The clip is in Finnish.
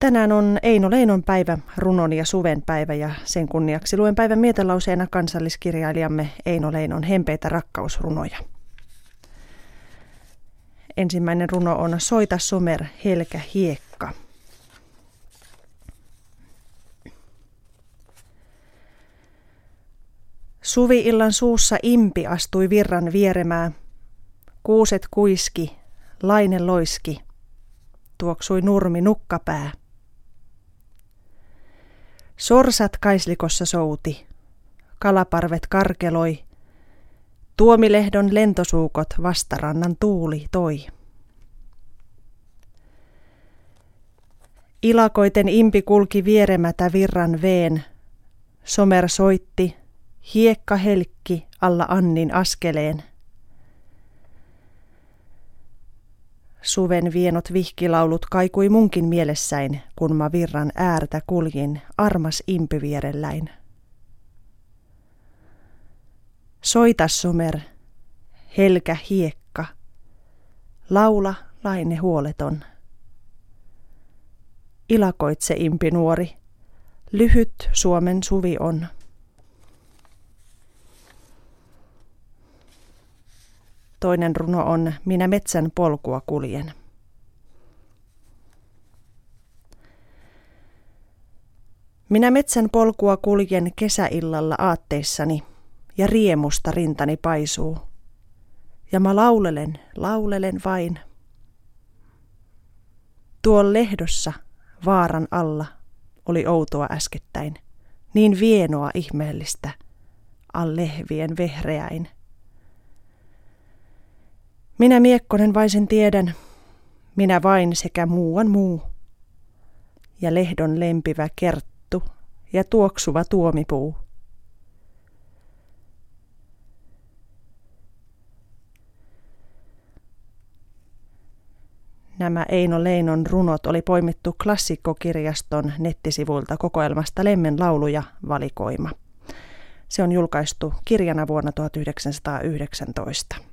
Tänään on Eino Leinon päivä, runon ja suven päivä ja sen kunniaksi luen päivän mietelauseena kansalliskirjailijamme Eino Leinon hempeitä rakkausrunoja. Ensimmäinen runo on Soita somer, helkä hiekka. Suvi-illan suussa impi astui virran vieremää. Kuuset kuiski, laine loiski, tuoksui nurmi nukkapää. Sorsat kaislikossa souti, kalaparvet karkeloi, tuomilehdon lentosuukot vastarannan tuuli toi. Ilakoiten impi kulki vieremätä virran veen, somer soitti, hiekka helkki alla Annin askeleen. Suven vienot vihkilaulut kaikui munkin mielessäin, kun mä virran äärtä kuljin armas impivierelläin. Soita somer, helkä hiekka, laula laine huoleton. Ilakoitse impi nuori, lyhyt Suomen suvi on. Toinen runo on Minä metsän polkua kuljen. Minä metsän polkua kuljen kesäillalla aatteissani ja riemusta rintani paisuu. Ja mä laulelen, laulelen vain. Tuolla lehdossa, vaaran alla, oli outoa äskettäin, niin vienoa ihmeellistä, al lehvien vehreäin. Minä Miekkonen vain sen tiedän, minä vain sekä muuan muu. Ja lehdon lempivä kerttu ja tuoksuva tuomipuu. Nämä Eino Leinon runot oli poimittu klassikkokirjaston nettisivuilta kokoelmasta Lemmen lauluja valikoima. Se on julkaistu kirjana vuonna 1919.